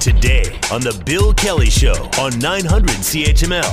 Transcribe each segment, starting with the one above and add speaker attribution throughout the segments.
Speaker 1: Today on the Bill Kelly Show on 900 CHML.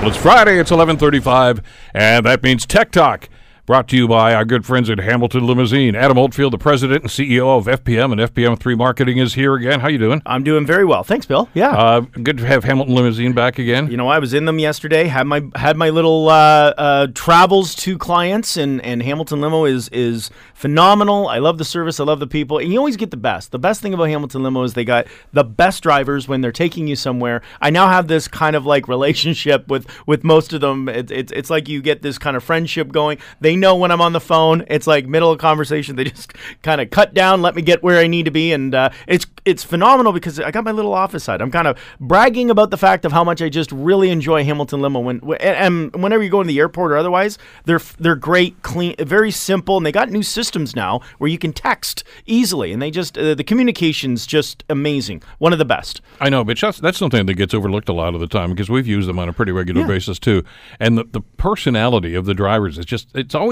Speaker 2: Well, it's Friday. It's 11:35, and that means Tech Talk. Brought to you by our good friends at Hamilton Limousine. Adam Oldfield, the president and CEO of FPM and FPM3 Marketing, is here again. How you doing?
Speaker 3: I'm doing very well. Thanks, Bill. Yeah.
Speaker 2: Uh, good to have Hamilton Limousine back again.
Speaker 3: you know, I was in them yesterday. Had my had my little uh, uh, travels to clients, and, and Hamilton Limo is is phenomenal. I love the service. I love the people, and you always get the best. The best thing about Hamilton Limo is they got the best drivers when they're taking you somewhere. I now have this kind of like relationship with with most of them. It's it's it's like you get this kind of friendship going. They know when I'm on the phone. It's like middle of conversation. They just kind of cut down, let me get where I need to be, and uh, it's it's phenomenal because I got my little office side. I'm kind of bragging about the fact of how much I just really enjoy Hamilton Limo. When and whenever you go to the airport or otherwise, they're they're great, clean, very simple, and they got new systems now where you can text easily, and they just uh, the communications just amazing. One of the best.
Speaker 2: I know, but that's, that's something that gets overlooked a lot of the time because we've used them on a pretty regular
Speaker 3: Yeah.
Speaker 2: basis too. And the, the personality of the drivers is just, it's always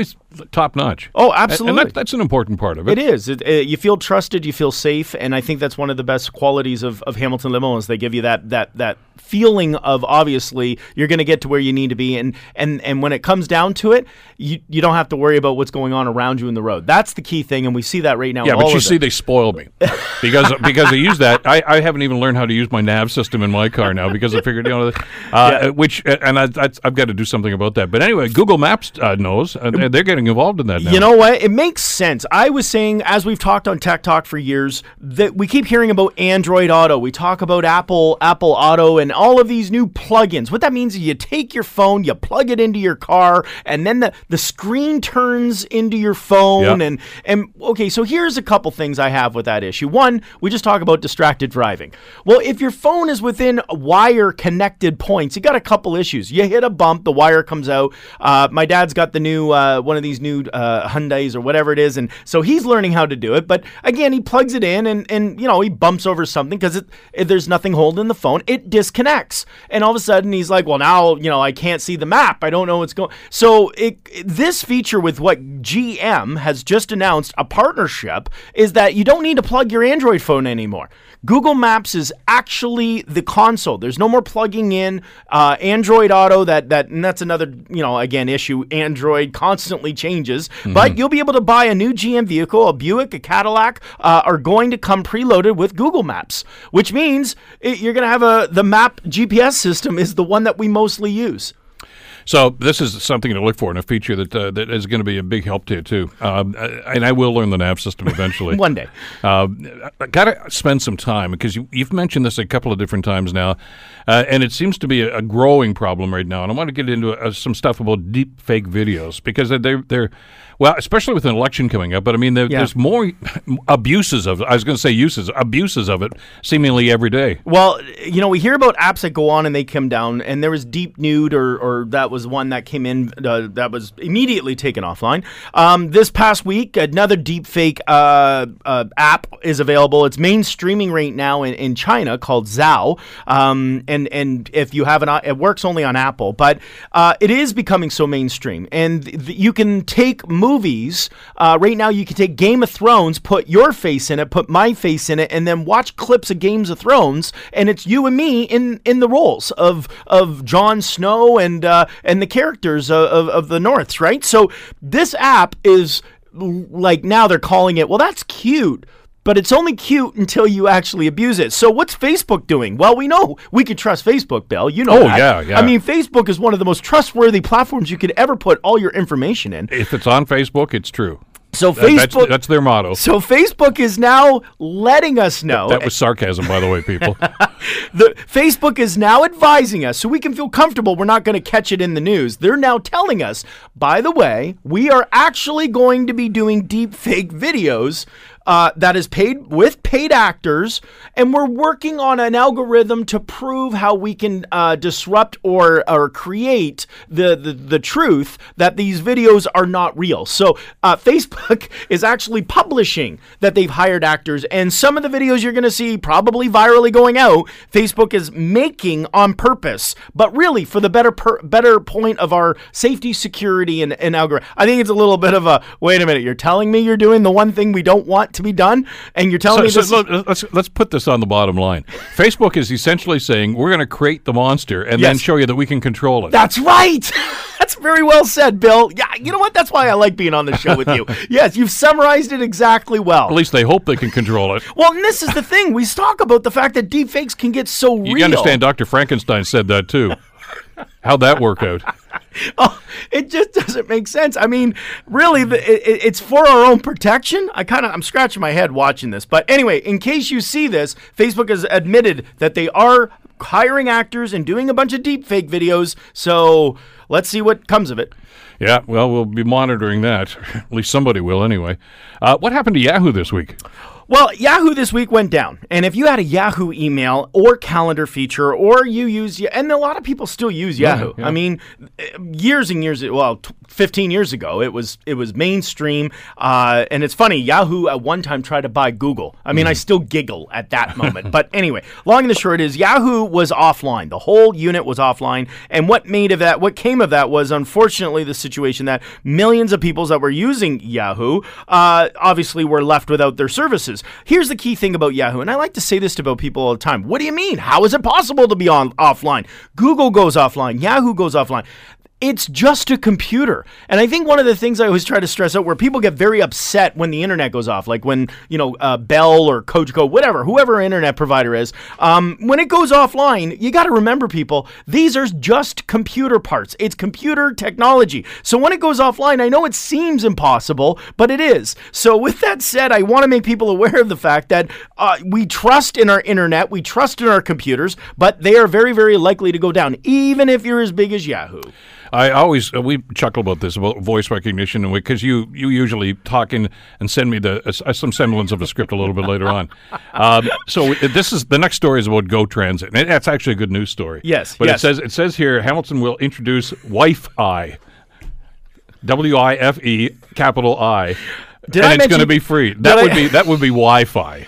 Speaker 2: top notch.
Speaker 3: Oh, absolutely.
Speaker 2: And that, that's an important part of it.
Speaker 3: It is. It, uh you feel trusted. You feel safe, and I think that's one of the best qualities of, of Hamilton Limo is they give you that that that feeling of obviously you're going to get to where you need to be, and and and when it comes down to it, you you don't have to worry about what's going on around you in the road. That's the key thing, and we see that right now.
Speaker 2: Yeah, but you see,
Speaker 3: it.
Speaker 2: they spoil me because because I use that. I, I haven't even learned how to use my nav system in my car now because I figured you know, uh,
Speaker 3: Yeah.
Speaker 2: which and I, I, I've got to do something about that. But anyway, Google Maps uh, knows, and and they're getting involved in that now.
Speaker 3: You know what? It makes sense. I was saying, as we've talked on Tech Talk for years, that we keep hearing about Android Auto. We talk about Apple, Apple Auto, and all of these new plugins. What that means is you take your phone, you plug it into your car, and then the, the screen turns into your phone.
Speaker 2: Yeah.
Speaker 3: And and okay, so here's a couple things I have with that issue. One, we just talk about distracted driving. Well, if your phone is within wire connected points, you got a couple issues. You hit a bump, the wire comes out. Uh, my dad's got the new uh, one of these new uh, Hyundai's or whatever it is, and so he's learning how to do it. But again, he plugs it in, and and you know he bumps over something because there's nothing holding the phone. It disconnects, and all of a sudden he's like, well now you know I can't see the map. I don't know what's going. So it, this feature with what GM has just announced a partnership is that you don't need to plug your Android phone anymore. Google Maps is actually the console. There's no more plugging in uh, Android Auto. That that and that's another you know again issue. Android constantly changes, but you'll be able to buy a new GM vehicle, a Buick, a Cadillac, uh, are going to come preloaded with Google Maps, which means it, you're going to have a the map GPS system is the one that we mostly use.
Speaker 2: So this is something to look for and a feature that uh, that is going to be a big help to you too. Um, and I will learn the nav system eventually.
Speaker 3: One day.
Speaker 2: Uh, I got to spend some time because you, you've mentioned this a couple of different times now, uh, and it seems to be a, a growing problem right now. And I want to get into uh, some stuff about deep fake videos because they're they're well, especially with an election coming up. But I mean, there,
Speaker 3: Yeah.
Speaker 2: there's more abuses of. I was going to say uses abuses of it seemingly every day.
Speaker 3: Well, you know, we hear about apps that go on and they come down, and there was Deep Nude, or, or that was one that came in uh, that was immediately taken offline. Um, this past week, another deepfake uh, uh, app is available. It's mainstreaming right now in, in China called Zao, um, and and if you have an, it works only on Apple, but uh, it is becoming so mainstream, and th- you can take movies. Uh, right now, you can take Game of Thrones, put your face in it, put my face in it, and then watch clips of Games of Thrones, and it's you and me in in the roles of of Jon Snow and uh, and the characters of, of, of the Norths, right? So this app is like now they're calling it. Well, that's cute. But it's only cute until you actually abuse it. So what's Facebook doing? Well, we know we can trust Facebook, Bill. You know
Speaker 2: Oh,
Speaker 3: that.
Speaker 2: yeah, yeah.
Speaker 3: I mean, Facebook is one of the most trustworthy platforms you could ever put all your information in.
Speaker 2: If it's on Facebook, it's true.
Speaker 3: So
Speaker 2: That- that's,
Speaker 3: Facebook,
Speaker 2: that's their motto.
Speaker 3: so Facebook is now letting us know.
Speaker 2: That was sarcasm, by the way, people.
Speaker 3: the Facebook is now advising us so we can feel comfortable we're not going to catch it in the news. They're now telling us, by the way, we are actually going to be doing deep fake videos uh, that is paid with paid actors, and we're working on an algorithm to prove how we can uh, disrupt or or create the, the the truth that these videos are not real. So uh, Facebook is actually publishing that they've hired actors, and some of the videos you're going to see probably virally going out, Facebook is making on purpose, but really for the better per, better point of our safety, security, and, and algorithm. I think it's a little bit of a wait a minute. You're telling me you're doing the one thing we don't want to be done, and you're telling
Speaker 2: So,
Speaker 3: me
Speaker 2: so
Speaker 3: this.
Speaker 2: let's let's put this on the bottom line. Facebook is essentially saying we're going to create the monster and then show you that we can control it.
Speaker 3: That's right. That's very well said, Bill. Yeah, you know what? That's why I like being on the show with you. yes, you've summarized it exactly well.
Speaker 2: At least they hope they can control it.
Speaker 3: Well, and this is the thing. We talk about the fact that deepfakes can get so real.
Speaker 2: You understand? Dr. Frankenstein said that too. How'd that work out?
Speaker 3: Oh, it just doesn't make sense. I mean, really, the, it, it- it's for our own protection. I kind of, I'm scratching my head watching this. But anyway, in case you see this, Facebook has admitted that they are hiring actors and doing a bunch of deep fake videos. So let's see what comes of it.
Speaker 2: Yeah, well, we'll be monitoring that. At least somebody will, anyway. Uh, what happened to Yahoo this week?
Speaker 3: Well, Yahoo this week went down. And if you had a Yahoo email or calendar feature, or you use, and a lot of people still use Yahoo.
Speaker 2: yeah.
Speaker 3: I mean, years and years, well, 15 years ago, it was it was mainstream. Uh, and it's funny, Yahoo at one time tried to buy Google. I mean, I still giggle at that moment. but anyway, long and the short is Yahoo was offline. The whole unit was offline. And what made of that, what came of that was unfortunately the situation that millions of people that were using Yahoo uh, obviously were left without their services. Here's the key thing about Yahoo, and I like to say this to about people all the time. What do you mean? How is it possible to be on offline? Google goes offline, Yahoo goes offline. It's just a computer. And I think one of the things I always try to stress out where people get very upset when the internet goes off, like when, you know, uh, Bell or Cogeco, whatever, whoever internet provider is, um, when it goes offline, you got to remember, people, these are just computer parts. It's computer technology. So when it goes offline, I know it seems impossible, but it is. So with that said, I want to make people aware of the fact that uh, we trust in our internet, we trust in our computers, but they are very, very likely to go down, even if you're as big as Yahoo.
Speaker 2: I always uh, we chuckle about this about voice recognition, and because you you usually talk in and send me the uh, some semblance of a script a little bit later on. Um, so uh, this is the next story is about Go Transit, and that's actually a good news story.
Speaker 3: Yes,
Speaker 2: but it says it says here Hamilton will introduce Wi-Fi, W I F E capital I,
Speaker 3: Did
Speaker 2: and
Speaker 3: I
Speaker 2: it's going to be free. That
Speaker 3: I-
Speaker 2: would be that would be Wi-Fi.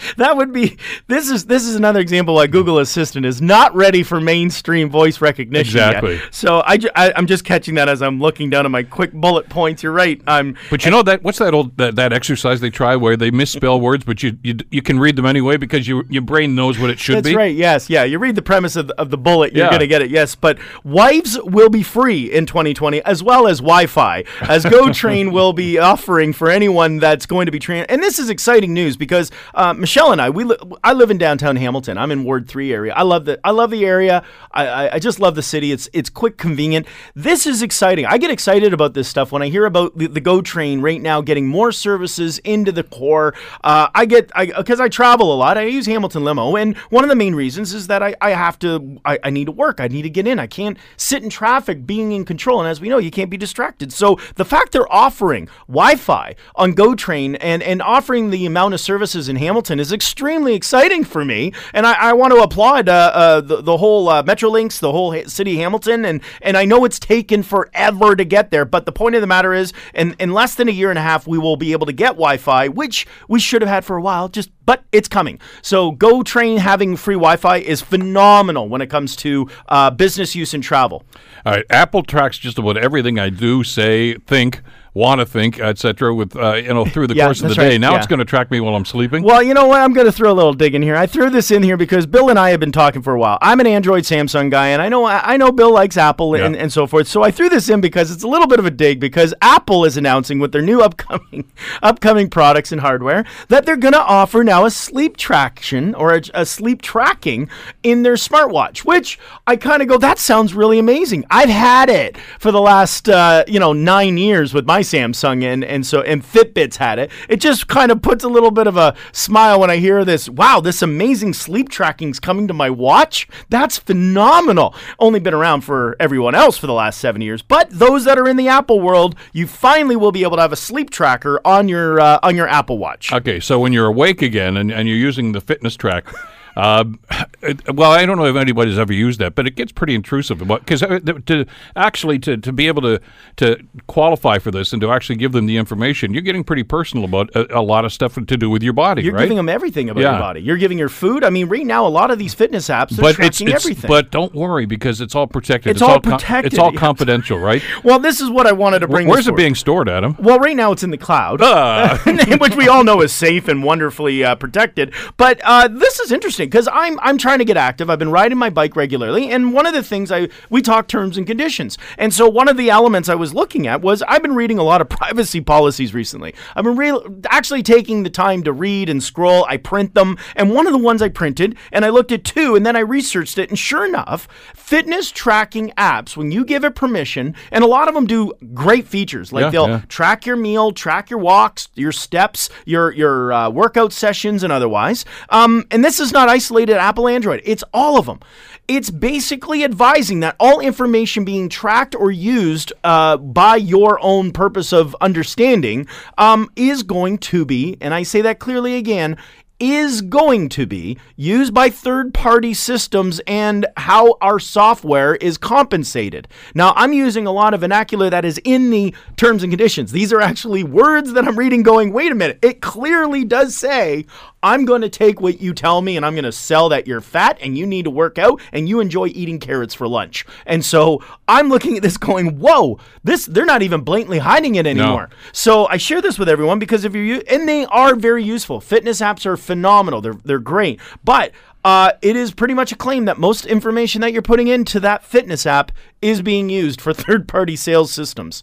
Speaker 3: That would be this is this is another example why Google Assistant is not ready for mainstream voice recognition yet.
Speaker 2: Exactly.
Speaker 3: So I, ju- I am just catching that as I'm looking down at my quick bullet points. You're right. I'm
Speaker 2: But you know that what's that old that, that exercise they try where they misspell words, but you, you you can read them anyway because your your brain knows what it should
Speaker 3: That's
Speaker 2: be.
Speaker 3: That's right. Yes. Yeah. You read the premise of the, of the bullet, you're
Speaker 2: Yeah.
Speaker 3: going to get it. Yes. But wives will be free in 2020 as well as Wi-Fi, as GoTrain will be offering for anyone that's going to be trained. And this is exciting news because uh, Michelle and I, we li- I live in downtown Hamilton. I'm in Ward Three area. I love the I love the area. I, I, I just love the city. It's it's quick, convenient. This is exciting. I get excited about this stuff when I hear about the, the Go Train right now getting more services into the core. Uh, I get I because I travel a lot. I use Hamilton limo, and one of the main reasons is that I, I have to I, I need to work. I need to get in. I can't sit in traffic being in control. And as we know, you can't be distracted. So the fact they're offering Wi-Fi on Go Train and and offering the amount of services in Hamilton is extremely exciting for me. And I, I want to applaud uh, uh, the, the whole uh, Metrolinx, the whole city Hamilton. And, and I know it's taken forever to get there. But the point of the matter is, in, in less than a year and a half, we will be able to get Wi Fi, which we should have had for a while, just but it's coming. So Go Train having free Wi Fi is phenomenal when it comes to uh, business use and travel.
Speaker 2: All right, Apple tracks just about everything I do, say, think, want to think, etc. With uh, you know through the
Speaker 3: Yeah,
Speaker 2: course of the day.
Speaker 3: right,
Speaker 2: Now
Speaker 3: yeah.
Speaker 2: it's going to track me while I'm sleeping.
Speaker 3: Well, you know what? I'm going to throw a little dig in here. I threw this in here because Bill and I have been talking for a while. I'm an Android Samsung guy, and I know I know Bill likes Apple and, and so forth. So I threw this in because it's a little bit of a dig because Apple is announcing with their new upcoming upcoming products and hardware that they're going to offer now a sleep traction or a, a sleep tracking in their smartwatch. Which I kind of go, that sounds really amazing. I've had it for the last uh, you know nine years with my Samsung and and so and Fitbits had it. It just kind of puts a little bit of a smile when I hear this. Wow, this amazing sleep tracking's coming to my watch. That's phenomenal. Only been around for everyone else for the last seven years, but those that are in the Apple world, you finally will be able to have a sleep tracker on your uh, on your Apple Watch.
Speaker 2: Okay, so when you're awake again and, and you're using the fitness track, Um, it- well, I don't know if anybody's ever used that, but it gets pretty intrusive. Because to actually to, to be able to to qualify for this and to actually give them the information, you're getting pretty personal about a, a lot of stuff to do with your body,
Speaker 3: You're
Speaker 2: right?
Speaker 3: giving them everything about
Speaker 2: Yeah.
Speaker 3: your body. You're giving your food. I mean, right now, a lot of these fitness apps are
Speaker 2: but
Speaker 3: tracking
Speaker 2: it's
Speaker 3: everything.
Speaker 2: but don't worry because it's all protected.
Speaker 3: It's all
Speaker 2: com-
Speaker 3: protected,
Speaker 2: it's all
Speaker 3: yes.
Speaker 2: confidential, right?
Speaker 3: well, this is what I wanted to bring.
Speaker 2: Where's it being stored, Adam?
Speaker 3: Well, right now it's in the cloud,
Speaker 2: Ah.
Speaker 3: which we all know is safe and wonderfully uh, protected. But uh, this is interesting because I'm I'm trying to get active. I've been riding my bike regularly, and one of the things I we talk terms and conditions, and so one of the elements I was looking at was I've been reading a lot of privacy policies recently. I've been real actually taking the time to read and scroll. I print them, and one of the ones I printed, and I looked at two, and then I researched it, and sure enough, fitness tracking apps when you give it permission, and a lot of them do great features like
Speaker 2: Yeah,
Speaker 3: they'll
Speaker 2: yeah.
Speaker 3: track your meal, track your walks, your steps, your your uh, workout sessions, and otherwise. Um, and this is not isolated Apple Android; it's all of them. It's basically advising that all information being tracked or used uh, by your own purpose of understanding um, is going to be, and I say that clearly again, is going to be used by third party systems and how our software is compensated. Now, I'm using a lot of vernacular that is in the terms and conditions. These are actually words that I'm reading going, wait a minute, it clearly does say, I'm going to take what you tell me and I'm going to sell that you're fat and you need to work out and you enjoy eating carrots for lunch. And so I'm looking at this going, whoa, this they're not even blatantly hiding it anymore. So I share this with everyone because if you're and they are very useful. Fitness apps are phenomenal. They're they're great. But uh, it is pretty much a claim that most information that you're putting into that fitness app is being used for third-party sales systems.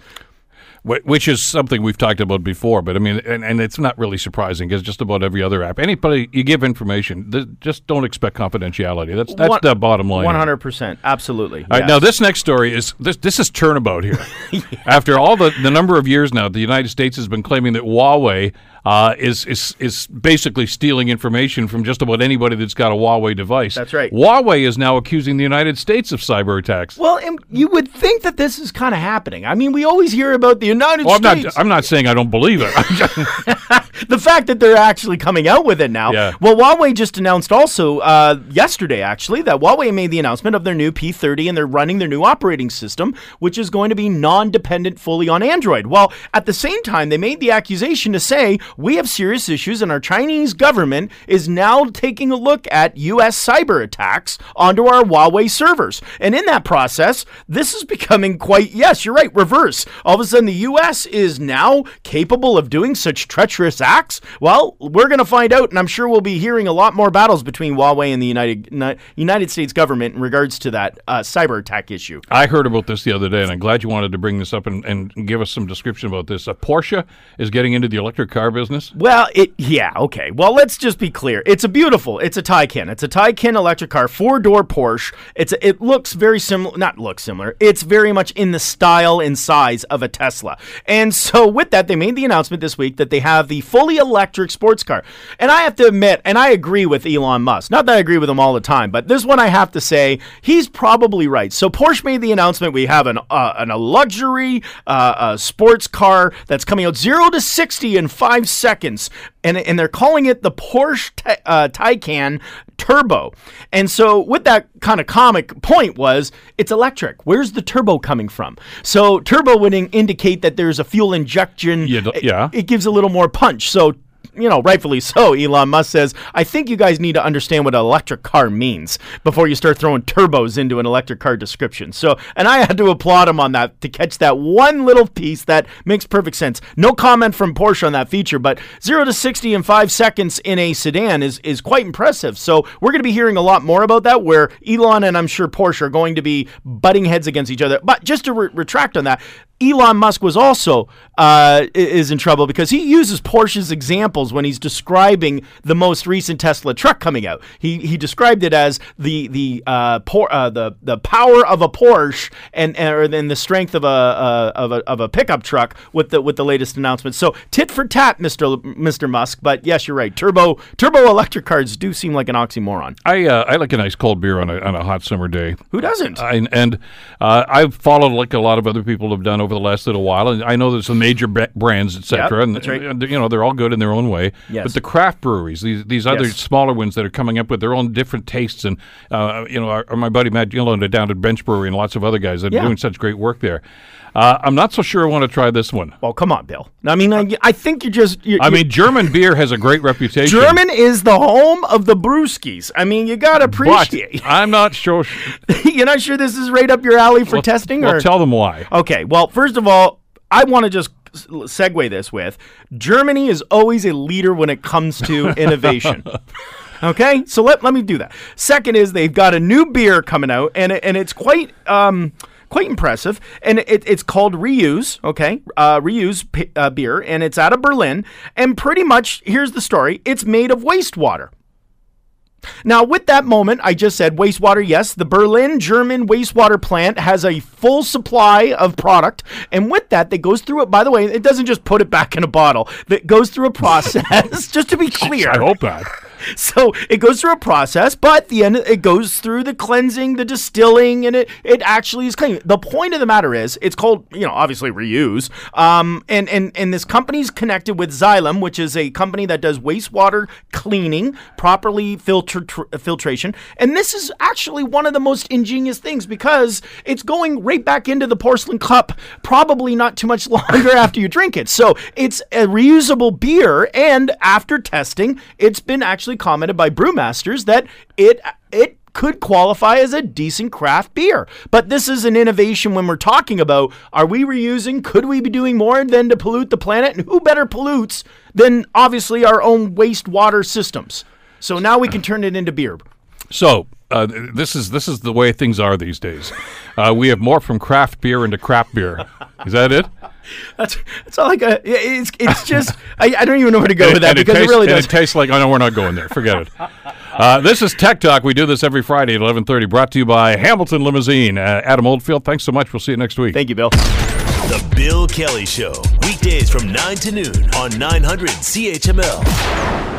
Speaker 2: Which is something we've talked about before. But I mean, and, and it's not really surprising because just about every other app, anybody you give information, th- just don't expect confidentiality. That's that's
Speaker 3: One-
Speaker 2: the bottom line.
Speaker 3: Hundred percent, absolutely.
Speaker 2: All right, now this next story is this. This is turnabout here. After all the, the number of years now, the United States has been claiming that Huawei uh, is is is basically stealing information from just about anybody that's got a Huawei device.
Speaker 3: That's right.
Speaker 2: Huawei is now accusing the United States of cyber attacks.
Speaker 3: Well, and you would think that this is kind of happening. I mean, we always hear about the United
Speaker 2: Well, I'm
Speaker 3: States.
Speaker 2: not. I'm not saying I don't believe it.
Speaker 3: The fact that they're actually coming out with it now.
Speaker 2: Yeah.
Speaker 3: Well, Huawei just announced also uh, yesterday, actually, that Huawei made the announcement of their new P30 and they're running their new operating system, which is going to be non-dependent fully on Android. Well, at the same time, they made the accusation to say we have serious issues and our Chinese government is now taking a look at U.S. cyber attacks onto our Huawei servers. And in that process, this is becoming quite, yes, you're right, reverse. All of a sudden, the U.S. is now capable of doing such treacherous acts. Well, we're going to find out, and I'm sure we'll be hearing a lot more battles between Huawei and the United United States government in regards to that uh, cyber attack issue.
Speaker 2: I heard about this the other day, and I'm glad you wanted to bring this up and, and give us some description about this. Uh, Porsche is getting into the electric car business.
Speaker 3: Well, it yeah, okay. Well, let's just be clear. It's a beautiful. It's a Taycan. It's a Taycan electric car, four door Porsche. It's a, it looks very similar. Not look similar. It's very much in the style and size of a Tesla. And so with that, they made the announcement this week that they have the fully electric sports car. And I have to admit, and I agree with Elon Musk. Not that I agree with him all the time, but this one I have to say he's probably right. So Porsche made the announcement we have an uh, an, a luxury uh, uh, sports car that's coming out zero to sixty in five seconds, and and they're calling it the Porsche uh, Taycan Turbo. And so with that kind of comic point was it's electric. Where's the turbo coming from? So turbo would in- indicate that there's a fuel injection.
Speaker 2: Yeah,
Speaker 3: It-
Speaker 2: yeah.
Speaker 3: it gives a little more punch. So you know, rightfully so, Elon Musk says, I think you guys need to understand what an electric car means before you start throwing turbos into an electric car description. So, and I had to applaud him on that to catch that one little piece that makes perfect sense. No comment from Porsche on that feature, but 0 to 60 in 5 seconds in a sedan is is quite impressive. So, we're going to be hearing a lot more about that where Elon and I'm sure Porsche are going to be butting heads against each other. But just to re- retract on that, Elon Musk was also uh, is in trouble because he uses Porsche's examples when he's describing the most recent Tesla truck coming out. He he described it as the the uh, por- uh, the the power of a Porsche and or then the strength of a, uh, of a of a pickup truck with the with the latest announcement. So tit for tat, Mister Mister Musk. But yes, you're right. Turbo turbo electric cars do seem like an oxymoron.
Speaker 2: I uh, I like a nice cold beer on a on a hot summer day.
Speaker 3: Who doesn't?
Speaker 2: I, and uh, I've followed like a lot of other people have done over the last little while, and I know there's some major b- brands, etc.
Speaker 3: Yep,
Speaker 2: and,
Speaker 3: that's right.
Speaker 2: and, you know they're all good in their own way.
Speaker 3: Yes.
Speaker 2: But the craft breweries, these these other
Speaker 3: Yes.
Speaker 2: smaller ones that are coming up with their own different tastes, and uh, you know, our, our- my buddy Matt Gillen down at Bench Brewery and lots of other guys that
Speaker 3: Yeah.
Speaker 2: are doing such great work there. Uh, I'm not so sure I want to try this one.
Speaker 3: Well, come on, Bill. I mean, I, I think you're just. You're,
Speaker 2: I mean, German beer has a great reputation.
Speaker 3: German is the home of the brewskis. I mean, you gotta
Speaker 2: but
Speaker 3: appreciate.
Speaker 2: I'm not sure.
Speaker 3: you're not sure this is right up your alley for
Speaker 2: Well,
Speaker 3: testing,
Speaker 2: well,
Speaker 3: or
Speaker 2: tell them why.
Speaker 3: Okay, well, first of all, I want to just segue this with Germany is always a leader when it comes to innovation. Okay, so let, let me do that. Second is they've got a new beer coming out, and and it's quite um quite impressive, and it, it's called Reuse. Okay, uh, Reuse p- uh, beer, and it's out of Berlin, and pretty much here's the story: it's made of wastewater. Now, with that moment, I just said wastewater. Yes, the Berlin German wastewater plant has a full supply of product, and with that, that goes through it. By the way, it doesn't just put it back in a bottle; that goes through a process. just to be clear,
Speaker 2: I hope not.
Speaker 3: so it goes through a process, but the end it goes through the cleansing, the distilling, and it it actually is clean. The point of the matter is, it's called you know obviously reuse. Um, and and and this company's connected with Xylem, which is a company that does wastewater cleaning, properly filtered tr- filtration, and this is actually one of the most ingenious things because it's going right back into the porcelain cup, probably not too much longer after you drink it. So it's a reusable beer, and after testing, it's been actually commented by brewmasters that it it could qualify as a decent craft beer. But this is an innovation when we're talking about are we reusing? Could we be doing more than to pollute the planet? And who better pollutes than obviously our own wastewater systems? So now we can turn it into beer.
Speaker 2: So uh, this is this is the way things are these days. Uh, we have more from craft beer into crap beer. Is that it?
Speaker 3: That's it's all like a it's it's just I, I don't even know where to go with that
Speaker 2: And
Speaker 3: because it,
Speaker 2: tastes,
Speaker 3: really
Speaker 2: and
Speaker 3: does.
Speaker 2: it tastes like. Oh no, we're not going there. Forget it. Uh, this is Tech Talk. We do this every Friday at eleven thirty. Brought to you by Hamilton Limousine. Uh, Adam Oldfield. Thanks so much. We'll see you next week.
Speaker 3: Thank you, Bill.
Speaker 1: The Bill Kelly Show, weekdays from 9 to noon on 900 CHML.